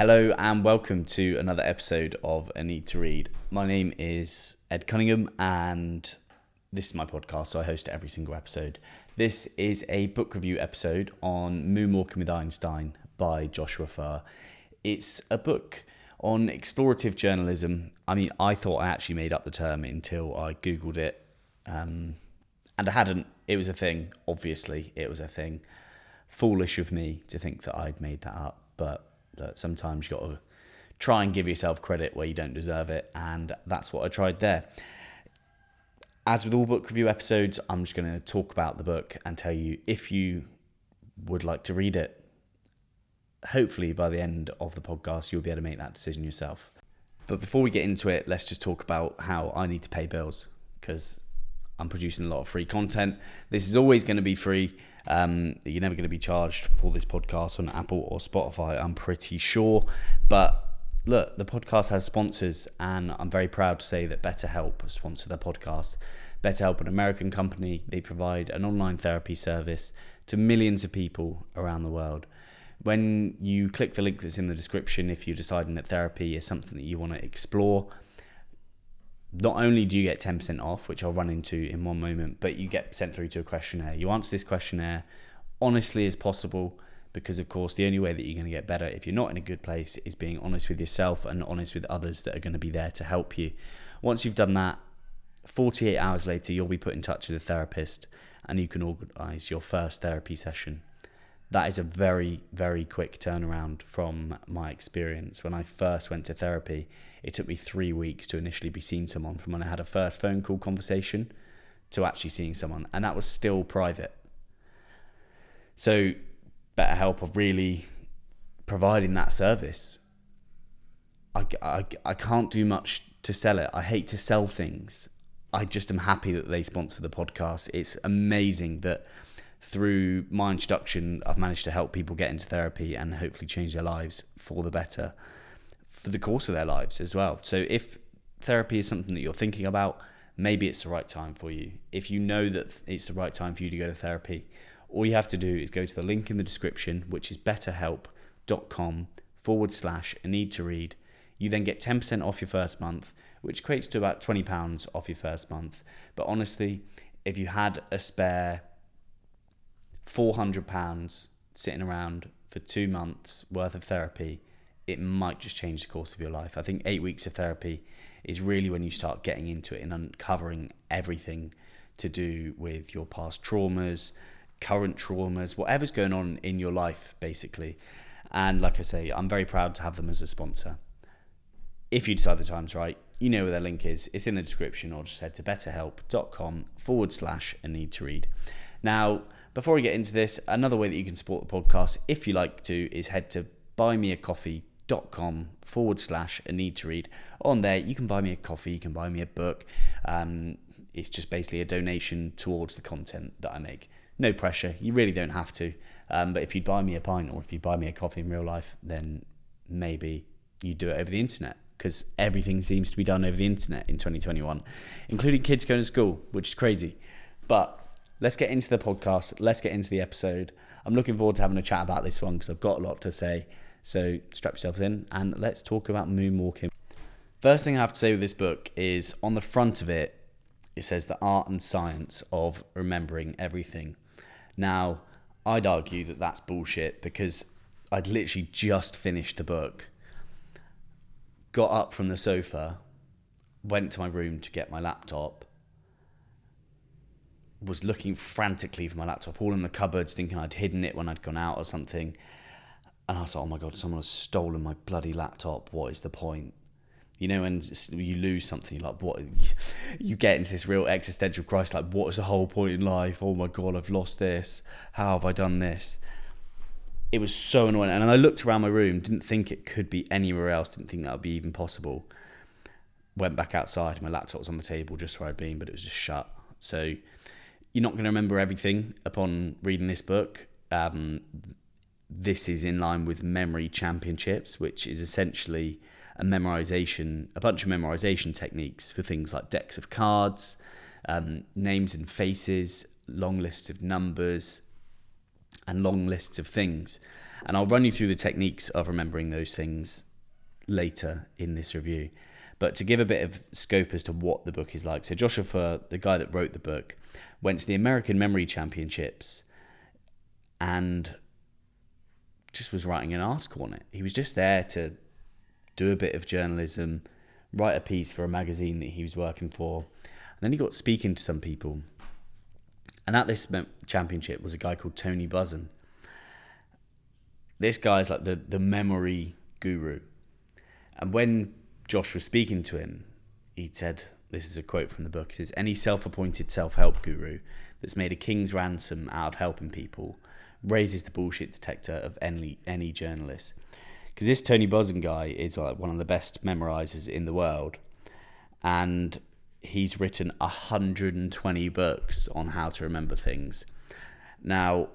Hello and welcome to another episode of A Need to Read. My name is Ed Cunningham and this is my podcast, so I host every single episode. This is a book review episode on Moonwalking with Einstein by Joshua Foer. It's a book on explorative journalism. I mean, I thought I actually made up the term until I Googled it. Um, and I hadn't. It was a thing, obviously, it was a thing. Foolish of me to think that I'd made that up, but that sometimes you got to try and give yourself credit where you don't deserve it, and that's what I tried there. As with all book review episodes, I'm just going to talk about the book and tell you if you would like to read it. Hopefully, by the end of the podcast, you'll be able to make that decision yourself. But before we get into it, let's just talk about how I need to pay bills because I'm producing a lot of free content. This is always going to be free. Um, you're never going to be charged for this podcast on Apple or Spotify, I'm pretty sure. But look, the podcast has sponsors, and I'm very proud to say that BetterHelp sponsor the podcast. BetterHelp, an American company, they provide an online therapy service to millions of people around the world. When you click the link that's in the description, if you're deciding that therapy is something that you want to explore, not only do you get 10% off, which I'll run into in one moment, but you get sent through to a questionnaire. You answer this questionnaire honestly as possible because, of course, the only way that you're going to get better if you're not in a good place is being honest with yourself and honest with others that are going to be there to help you. Once you've done that, 48 hours later, you'll be put in touch with a therapist and you can organize your first therapy session that is a very, very quick turnaround from my experience. When I first went to therapy, it took me three weeks to initially be seeing someone from when I had a first phone call conversation to actually seeing someone, and that was still private. So, BetterHelp of really providing that service. I, I, I can't do much to sell it. I hate to sell things. I just am happy that they sponsor the podcast. It's amazing that through my introduction, I've managed to help people get into therapy and hopefully change their lives for the better for the course of their lives as well. So if therapy is something that you're thinking about, maybe it's the right time for you. If you know that it's the right time for you to go to therapy, all you have to do is go to the link in the description, which is betterhelp.com forward slash a need to read. You then get 10% off your first month, which equates to about £20 off your first month. But honestly, if you had a spare £400 sitting around for two months worth of therapy, it might just change the course of your life. I think eight weeks of therapy is really when you start getting into it and uncovering everything to do with your past traumas, current traumas, whatever's going on in your life, basically. And like I say, I'm very proud to have them as a sponsor. If you decide the time's right, you know where their link is. It's in the description, or just head to betterhelp.com forward slash a need to read. Now, before we get into this, another way that you can support the podcast, if you like to, is head to buymeacoffee.com forward slash a need to read. On there, you can buy me a coffee, you can buy me a book. Um, it's just basically a donation towards the content that I make. No pressure, you really don't have to. Um, but if you buy me a pint or if you buy me a coffee in real life, then maybe you do it over the internet because everything seems to be done over the internet in 2021, including kids going to school, which is crazy. But let's get into the podcast. Let's get into the episode. I'm looking forward to having a chat about this one because I've got a lot to say. So strap yourselves in and let's talk about moonwalking. First thing I have to say with this book is on the front of it, it says the art and science of remembering everything. Now, I'd argue that that's bullshit because I'd literally just finished the book, got up from the sofa, went to my room to get my laptop, was looking frantically for my laptop, all in the cupboards, thinking I'd hidden it when I'd gone out or something. And I was like, oh my God, someone has stolen my bloody laptop. What is the point? You know, when you lose something, like, what? You get into this real existential crisis, like, what is the whole point in life? Oh my God, I've lost this. How have I done this? It was so annoying. And I looked around my room, didn't think it could be anywhere else, didn't think that would be even possible. Went back outside, my laptop was on the table just where I'd been, but it was just shut. So you're not going to remember everything upon reading this book. Um, this is in line with Memory Championships, which is essentially a memorization, a bunch of memorization techniques for things like decks of cards, um, names and faces, long lists of numbers, and long lists of things. And I'll run you through the techniques of remembering those things later in this review. But to give a bit of scope as to what the book is like. So, Joshua, the guy that wrote the book, went to the American Memory Championships and just was writing an article on it. He was just there to do a bit of journalism, write a piece for a magazine that he was working for. And then he got speaking to some people. And at this championship was a guy called Tony Buzan. This guy's like the, the memory guru. And when Josh was speaking to him, he said, This is a quote from the book. It says, Any self appointed self help guru that's made a king's ransom out of helping people raises the bullshit detector of any, any journalist. Because this Tony Buzan guy is like one of the best memorizers in the world. And he's written 120 books on how to remember things. Now,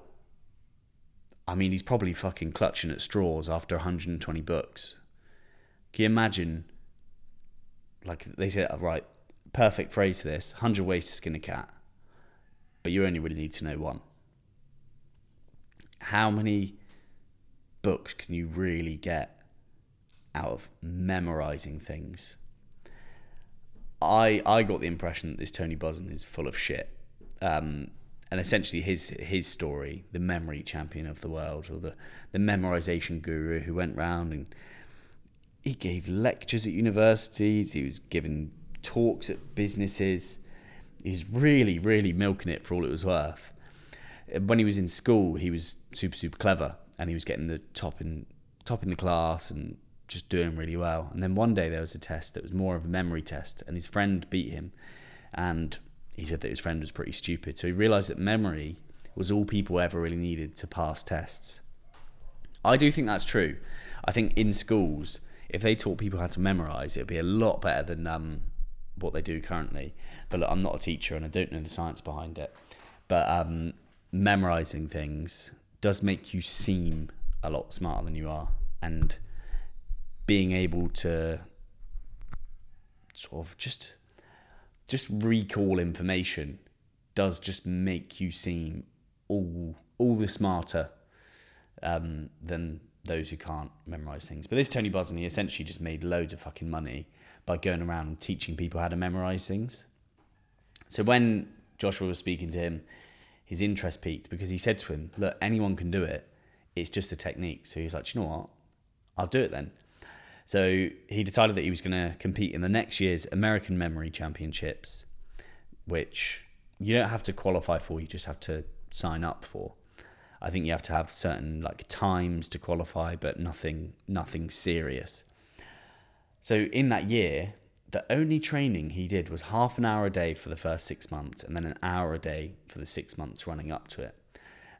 I mean, he's probably fucking clutching at straws after 120 books. Can you imagine? Like they said, oh, right, perfect phrase for this 100 ways to skin a cat, but you only really need to know one. How many books can you really get out of memorizing things? I I got the impression that this Tony Buzan is full of shit. Um, and essentially his his story, the memory champion of the world, or the, the memorization guru who went round and he gave lectures at universities, he was giving talks at businesses. He's really, really milking it for all it was worth. When he was in school, he was super, super clever, and he was getting the top in top in the class and just doing really well. And then one day there was a test that was more of a memory test, and his friend beat him, and he said that his friend was pretty stupid. So he realised that memory was all people ever really needed to pass tests. I do think that's true. I think in schools if they taught people how to memorize, it'd be a lot better than um, what they do currently. But look, I'm not a teacher and I don't know the science behind it. But um, memorizing things does make you seem a lot smarter than you are, and being able to sort of just just recall information does just make you seem all all the smarter um, than those who can't memorize things. But this Tony Buzan, he essentially just made loads of fucking money by going around and teaching people how to memorize things. So when Joshua was speaking to him, his interest peaked because he said to him, Look, anyone can do it. It's just a technique. So he was like, You know what? I'll do it then. So he decided that he was going to compete in the next year's American Memory Championships, which you don't have to qualify for, you just have to sign up for. I think you have to have certain like times to qualify, but nothing nothing serious. So in that year, the only training he did was half an hour a day for the first six months, and then an hour a day for the six months running up to it.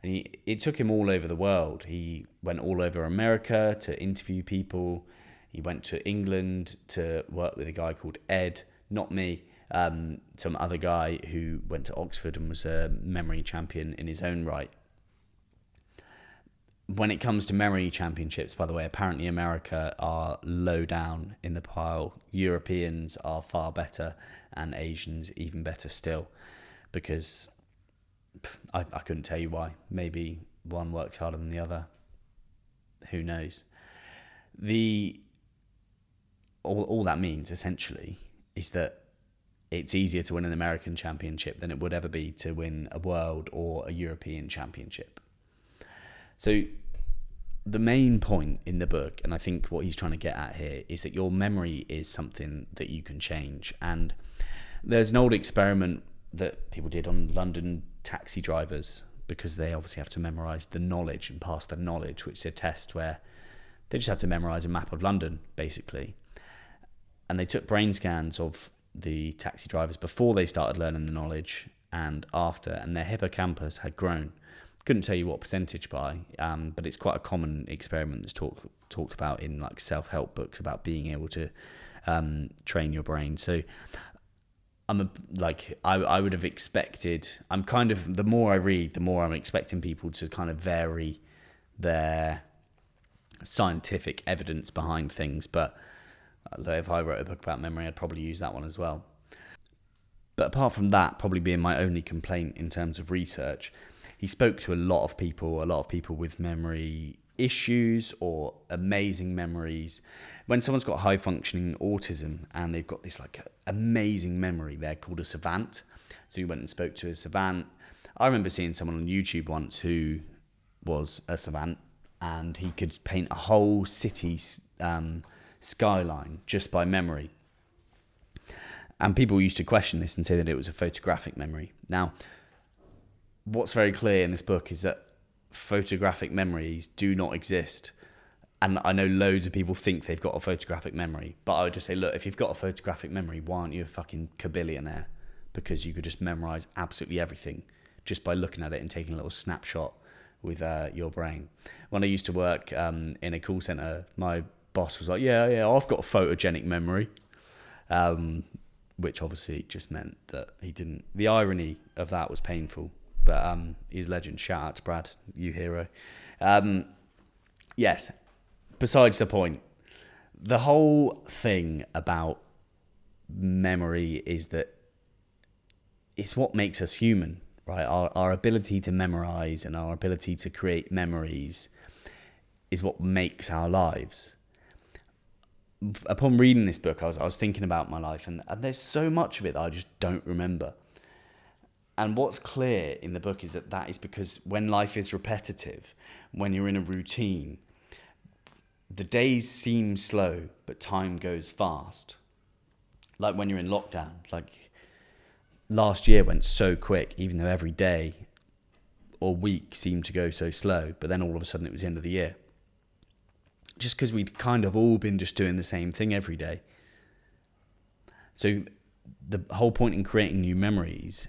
And he, it took him all over the world. He went all over America to interview people. He went to England to work with a guy called Ed, not me, um, some other guy who went to Oxford and was a memory champion in his own right when it comes to memory championships, by the way, apparently America are low down in the pile. Europeans are far better, and Asians even better still, because I, I couldn't tell you why. Maybe one works harder than the other. Who knows? The all, all that means essentially is that it's easier to win an American championship than it would ever be to win a world or a European championship so the main point in the book, and I think what he's trying to get at here, is that your memory is something that you can change. And there's an old experiment that people did on London taxi drivers because they obviously have to memorize the knowledge and pass the knowledge, which is a test where they just have to memorize a map of London, basically. And they took brain scans of the taxi drivers before they started learning the knowledge and after, and their hippocampus had grown couldn't tell you what percentage by, um, but it's quite a common experiment that's talked talked about in like self help books about being able to um, train your brain. So I'm a, like I I would have expected. I'm kind of the more I read, the more I'm expecting people to kind of vary their scientific evidence behind things. But uh, if I wrote a book about memory, I'd probably use that one as well. But apart from that, probably being my only complaint in terms of research, he spoke to a lot of people, a lot of people with memory issues or amazing memories. When someone's got high functioning autism and they've got this like amazing memory, they're called a savant. So you went and spoke to a savant. I remember seeing someone on YouTube once who was a savant and he could paint a whole city um, skyline just by memory. And people used to question this and say that it was a photographic memory. Now, what's very clear in this book is that photographic memories do not exist. And I know loads of people think they've got a photographic memory, but I would just say, look, if you've got a photographic memory, why aren't you a fucking kabillionaire? Because you could just memorize absolutely everything just by looking at it and taking a little snapshot with uh, your brain. When I used to work um, in a call center, my boss was like, "Yeah, yeah, I've got a photogenic memory," um, which obviously just meant that he didn't. The irony of that was painful, but um, he's legend. Shout out to Brad, you hero. Um, yes. Besides the point, the whole thing about memory is that it's what makes us human right? Our, our ability to memorize and our ability to create memories is what makes our lives. Upon reading this book, I was, I was thinking about my life, and, and there's so much of it that I just don't remember. And what's clear in the book is that that is because when life is repetitive, when you're in a routine, the days seem slow, but time goes fast. Like when you're in lockdown, like last year went so quick, even though every day or week seemed to go so slow. But then all of a sudden it was the end of the year. Just because we'd kind of all been just doing the same thing every day. So the whole point in creating new memories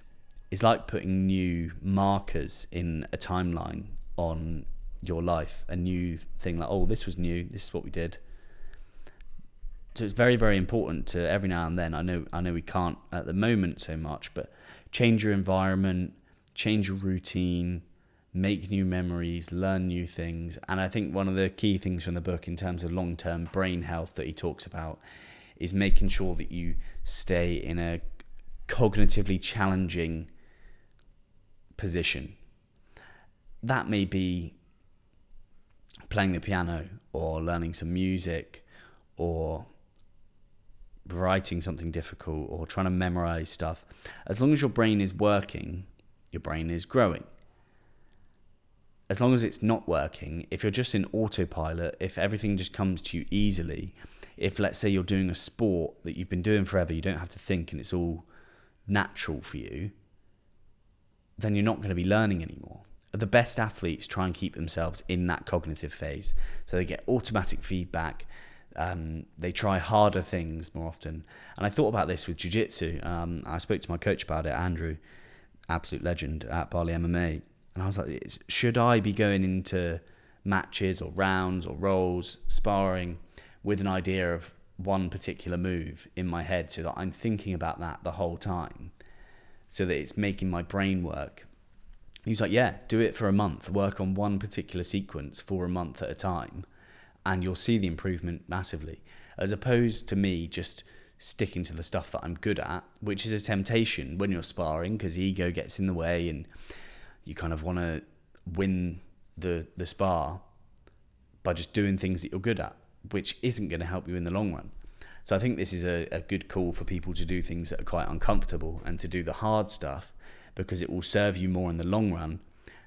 is like putting new markers in a timeline on your life. A new thing like, oh, this was new. This is what we did so it's very very important to every now and then i know i know we can't at the moment so much but change your environment change your routine make new memories learn new things and i think one of the key things from the book in terms of long-term brain health that he talks about is making sure that you stay in a cognitively challenging position that may be playing the piano or learning some music or writing something difficult or trying to memorize stuff, as long as your brain is working, your brain is growing. As long as it's not working, if you're just in autopilot, if everything just comes to you easily, if let's say you're doing a sport that you've been doing forever, you don't have to think and it's all natural for you, then you're not going to be learning anymore. The best athletes try and keep themselves in that cognitive phase. So they get automatic feedback um, they try harder things more often. And I thought about this with jiu jitsu. Um, I spoke to my coach about it, Andrew, absolute legend at Bali MMA. And I was like, should I be going into matches or rounds or rolls, sparring with an idea of one particular move in my head so that I'm thinking about that the whole time so that it's making my brain work? He was like, yeah, do it for a month, work on one particular sequence for a month at a time and you'll see the improvement massively. As opposed to me just sticking to the stuff that I'm good at, which is a temptation when you're sparring because ego gets in the way and you kind of want to win the the spar by just doing things that you're good at, which isn't going to help you in the long run. So I think this is a, a good call for people to do things that are quite uncomfortable and to do the hard stuff because it will serve you more in the long run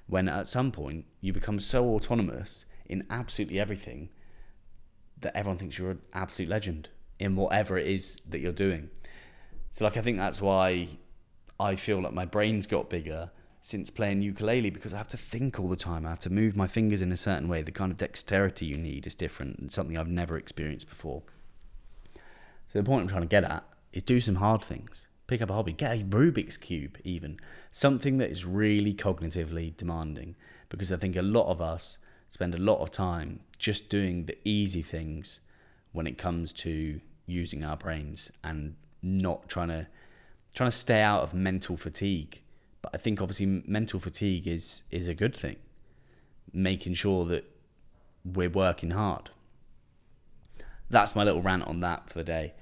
when at some point you become so autonomous in absolutely everything that everyone thinks you're an absolute legend in whatever it is that you're doing. So like I think that's why I feel like my brain's got bigger since playing ukulele because I have to think all the time. I have to move my fingers in a certain way. The kind of dexterity you need is different and something I've never experienced before. So the point I'm trying to get at is do some hard things. Pick up a hobby, get a Rubik's cube even. Something that is really cognitively demanding because I think a lot of us spend a lot of time just doing the easy things when it comes to using our brains and not trying to trying to stay out of mental fatigue. But I think obviously mental fatigue is is a good thing. Making sure that we're working hard. That's my little rant on that for the day.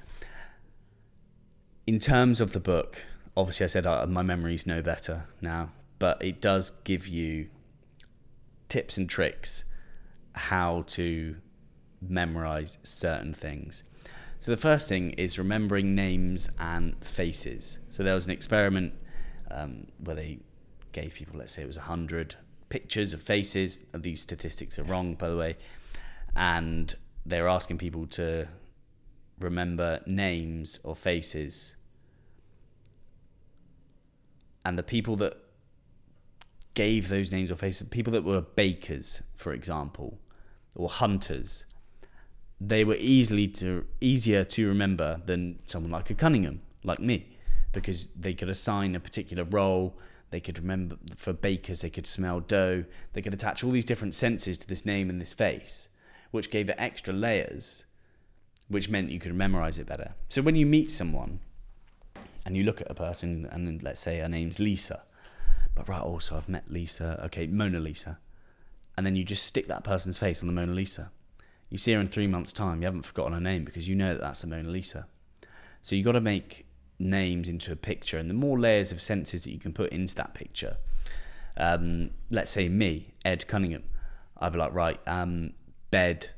In terms of the book, obviously I said uh, my memories know better now but it does give you tips and tricks how to memorize certain things. So the first thing is remembering names and faces. So there was an experiment um, where they gave people, let's say it was 100 pictures of faces. These statistics are wrong, by the way. And they were asking people to remember names or faces. And the people that gave those names or faces, people that were bakers, for example, or hunters, they were easily to easier to remember than someone like a Cunningham, like me, because they could assign a particular role. They could remember for bakers, they could smell dough. They could attach all these different senses to this name and this face, which gave it extra layers, which meant you could memorize it better. So when you meet someone and you look at a person, and let's say her name's Lisa, but right, also I've met Lisa, okay, Mona Lisa, and then you just stick that person's face on the Mona Lisa you see her in three months' time, you haven't forgotten her name because you know that that's the Mona Lisa. So you've got to make names into a picture, and the more layers of senses that you can put into that picture. Um, let's say me, Ed Cunningham, I'd be like, right, um, bed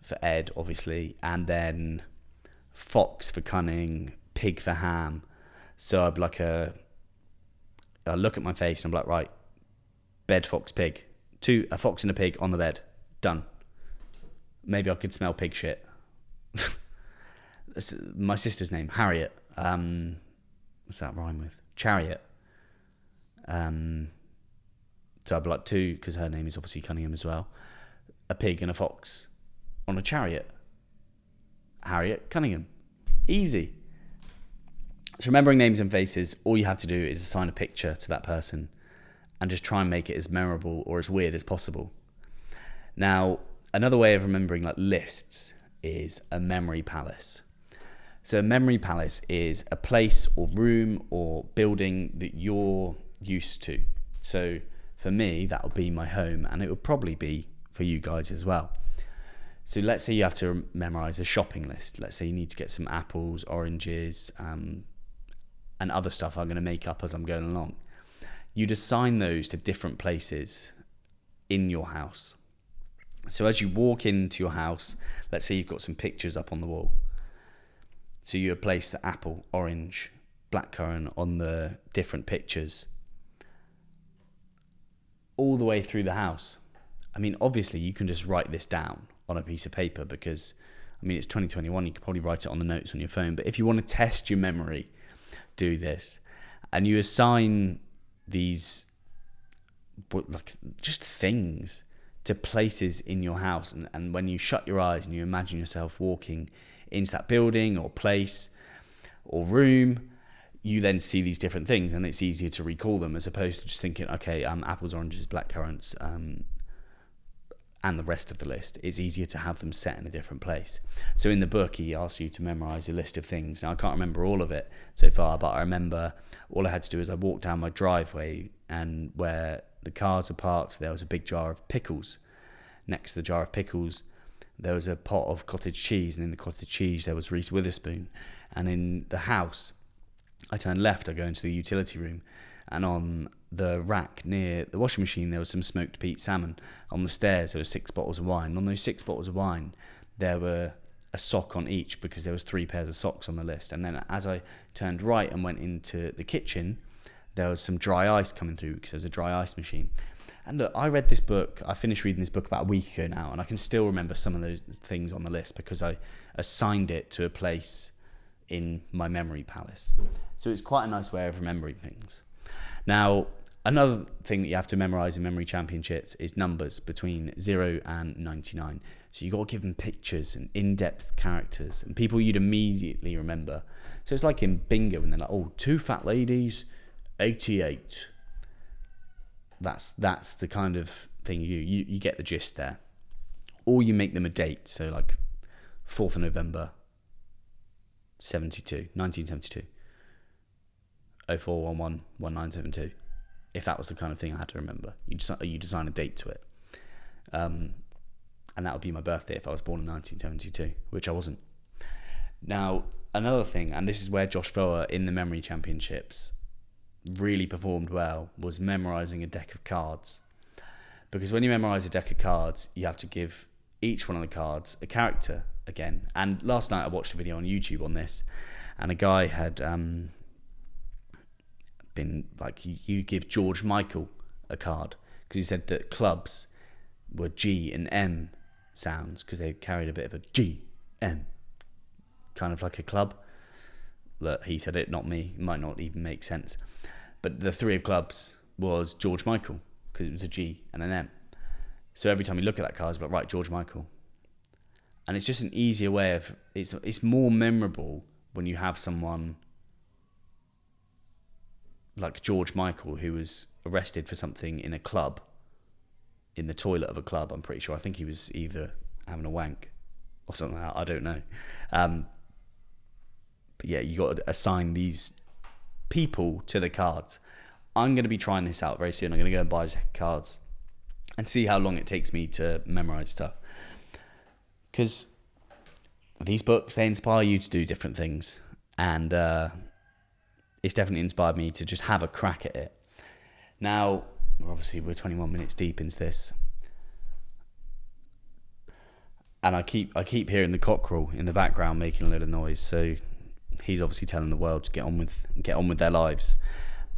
for Ed, obviously, and then fox for cunning, pig for ham. So I'd like a, I look at my face and I'm like, right, bed, fox, pig, two, a fox and a pig on the bed, done maybe I could smell pig shit. My sister's name, Harriet. Um, what's that rhyme with? Chariot. Um, so I'd like two, because her name is obviously Cunningham as well. A pig and a fox on a chariot. Harriet Cunningham. Easy. So remembering names and faces, all you have to do is assign a picture to that person and just try and make it as memorable or as weird as possible. Now, another way of remembering like lists is a memory palace. So a memory palace is a place or room or building that you're used to. So for me, that would be my home, and it would probably be for you guys as well. So let's say you have to memorize a shopping list. Let's say you need to get some apples, oranges, um, and other stuff I'm going to make up as I'm going along. You'd assign those to different places in your house. So as you walk into your house, let's say you've got some pictures up on the wall. So you place the apple, orange, blackcurrant on the different pictures all the way through the house. I mean, obviously, you can just write this down on a piece of paper because, I mean, it's 2021. You could probably write it on the notes on your phone. But if you want to test your memory, do this. And you assign these, like, just things to places in your house. And, and when you shut your eyes and you imagine yourself walking into that building or place or room, you then see these different things and it's easier to recall them as opposed to just thinking, okay, um, apples, oranges, black currants, um, and the rest of the list. It's easier to have them set in a different place. So in the book, he asks you to memorize a list of things. Now, I can't remember all of it so far, but I remember all I had to do is I walked down my driveway and where the cars were parked, there was a big jar of pickles. Next to the jar of pickles, there was a pot of cottage cheese, and in the cottage cheese, there was Reese Witherspoon. And in the house, I turn left, I go into the utility room, and on the rack near the washing machine, there was some smoked peat salmon. On the stairs, there were six bottles of wine. On those six bottles of wine, there were a sock on each because there was three pairs of socks on the list. And then as I turned right and went into the kitchen, there was some dry ice coming through because there was a dry ice machine. And look, I read this book. I finished reading this book about a week ago now, and I can still remember some of those things on the list because I assigned it to a place in my memory palace. So it's quite a nice way of remembering things. Now, another thing that you have to memorize in memory championships is numbers between 0 and 99. So you've got to give them pictures and in-depth characters and people you'd immediately remember. So it's like in bingo when they're like, "Oh, two fat ladies 88. That's that's the kind of thing you you you get the gist there. Or you make them a date, so like 4th of November 72, 1972. 0411 1972. If that was the kind of thing I had to remember, you design, you design a date to it. Um, and that would be my birthday if I was born in 1972, which I wasn't. Now, another thing, and this is where Josh Foer in the Memory Championships really performed well was memorizing a deck of cards. Because when you memorize a deck of cards, you have to give each one of the cards a character again. And last night I watched a video on YouTube on this, and a guy had um, been like, you, give George Michael a card because he said that clubs were G and M sounds because they carried a bit of a G M kind of like a club. Look, he said it, not me. It might not even make sense. But the three of clubs was George Michael because it was a G and an M. So every time you look at that card, it's like, right, George Michael. And it's just an easier way of, it's, it's more memorable when you have someone like George Michael who was arrested for something in a club, in the toilet of a club, I'm pretty sure. I think he was either having a wank or something like that. I don't know. Um, but yeah, you got to assign these people to the cards. I'm going to be trying this out very soon. I'm going to go and buy cards and see how long it takes me to memorize stuff. Because these books, they inspire you to do different things. And uh, it's definitely inspired me to just have a crack at it. Now, obviously, we're 21 minutes deep into this. And I keep I keep hearing the cockerel in the background making a little noise. So he's obviously telling the world to get on with get on with their lives.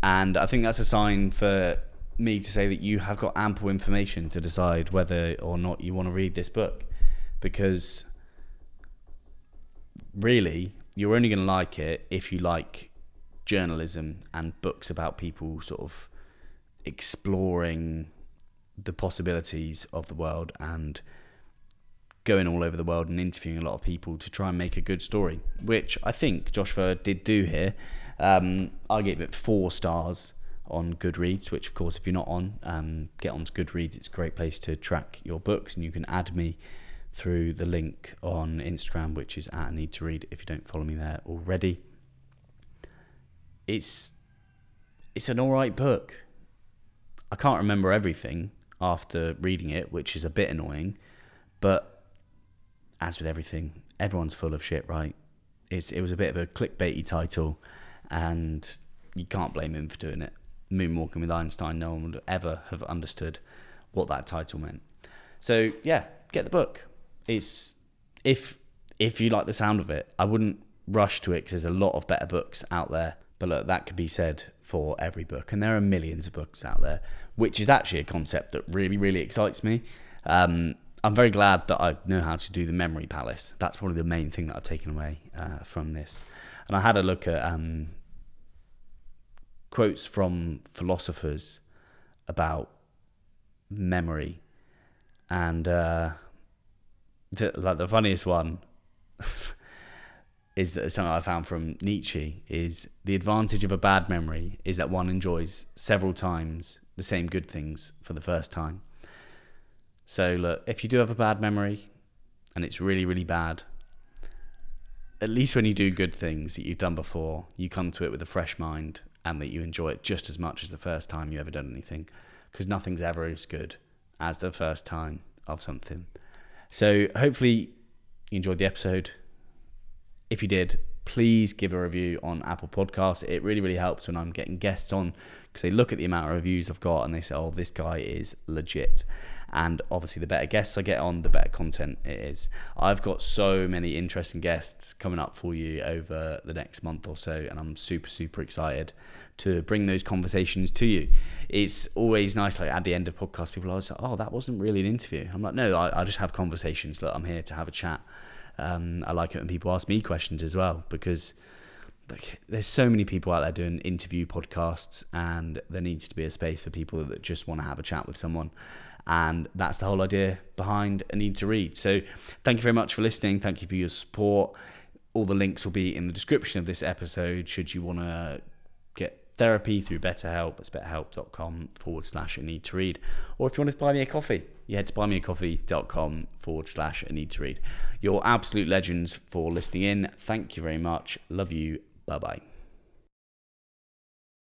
And I think that's a sign for me to say that you have got ample information to decide whether or not you want to read this book because really you're only going to like it if you like journalism and books about people sort of exploring the possibilities of the world and going all over the world and interviewing a lot of people to try and make a good story, which I think Josh Foer did do here. Um, I gave it four stars on Goodreads, which of course, if you're not on, um, get onto Goodreads. It's a great place to track your books, and you can add me through the link on Instagram, which is at Need to Read. If you don't follow me there already, it's it's an all right book. I can't remember everything after reading it, which is a bit annoying, but as with everything, everyone's full of shit, right? It's it was a bit of a clickbaity title, and you can't blame him for doing it. Moonwalking with Einstein, no one would ever have understood what that title meant. So yeah, get the book. It's if if you like the sound of it, I wouldn't rush to it because there's a lot of better books out there. But look, that could be said for every book, and there are millions of books out there, which is actually a concept that really, really excites me. Um, I'm very glad that I know how to do the memory palace. That's probably the main thing that I've taken away uh, from this. And I had a look at um, quotes from philosophers about memory, and uh, the, like the funniest one is something I found from Nietzsche is the advantage of a bad memory is that one enjoys several times the same good things for the first time. So look, if you do have a bad memory and it's really really bad, at least when you do good things that you've done before, you come to it with a fresh mind and that you enjoy it just as much as the first time you ever done anything because nothing's ever as good as the first time of something. So hopefully you enjoyed the episode. If you did, please give a review on Apple Podcasts. It really, really helps when I'm getting guests on because they look at the amount of reviews I've got and they say, oh, this guy is legit. And obviously, the better guests I get on, the better content it is. I've got so many interesting guests coming up for you over the next month or so, and I'm super, super excited to bring those conversations to you. It's always nice, like at the end of podcasts, people are like, oh, that wasn't really an interview. I'm like, no, I, I just have conversations. Look, I'm here to have a chat. Um, I like it when people ask me questions as well because like there's so many people out there doing interview podcasts and there needs to be a space for people that just want to have a chat with someone. And that's the whole idea behind a need to read. So thank you very much for listening. Thank you for your support. All the links will be in the description of this episode should you want to therapy through betterhelp. It's betterhelp.com forward slash a need to read. Or if you want to buy me a coffee you head to buymeacoffee.com forward slash a need to read. You're absolute legends for listening in. Thank you very much. Love you. Bye bye.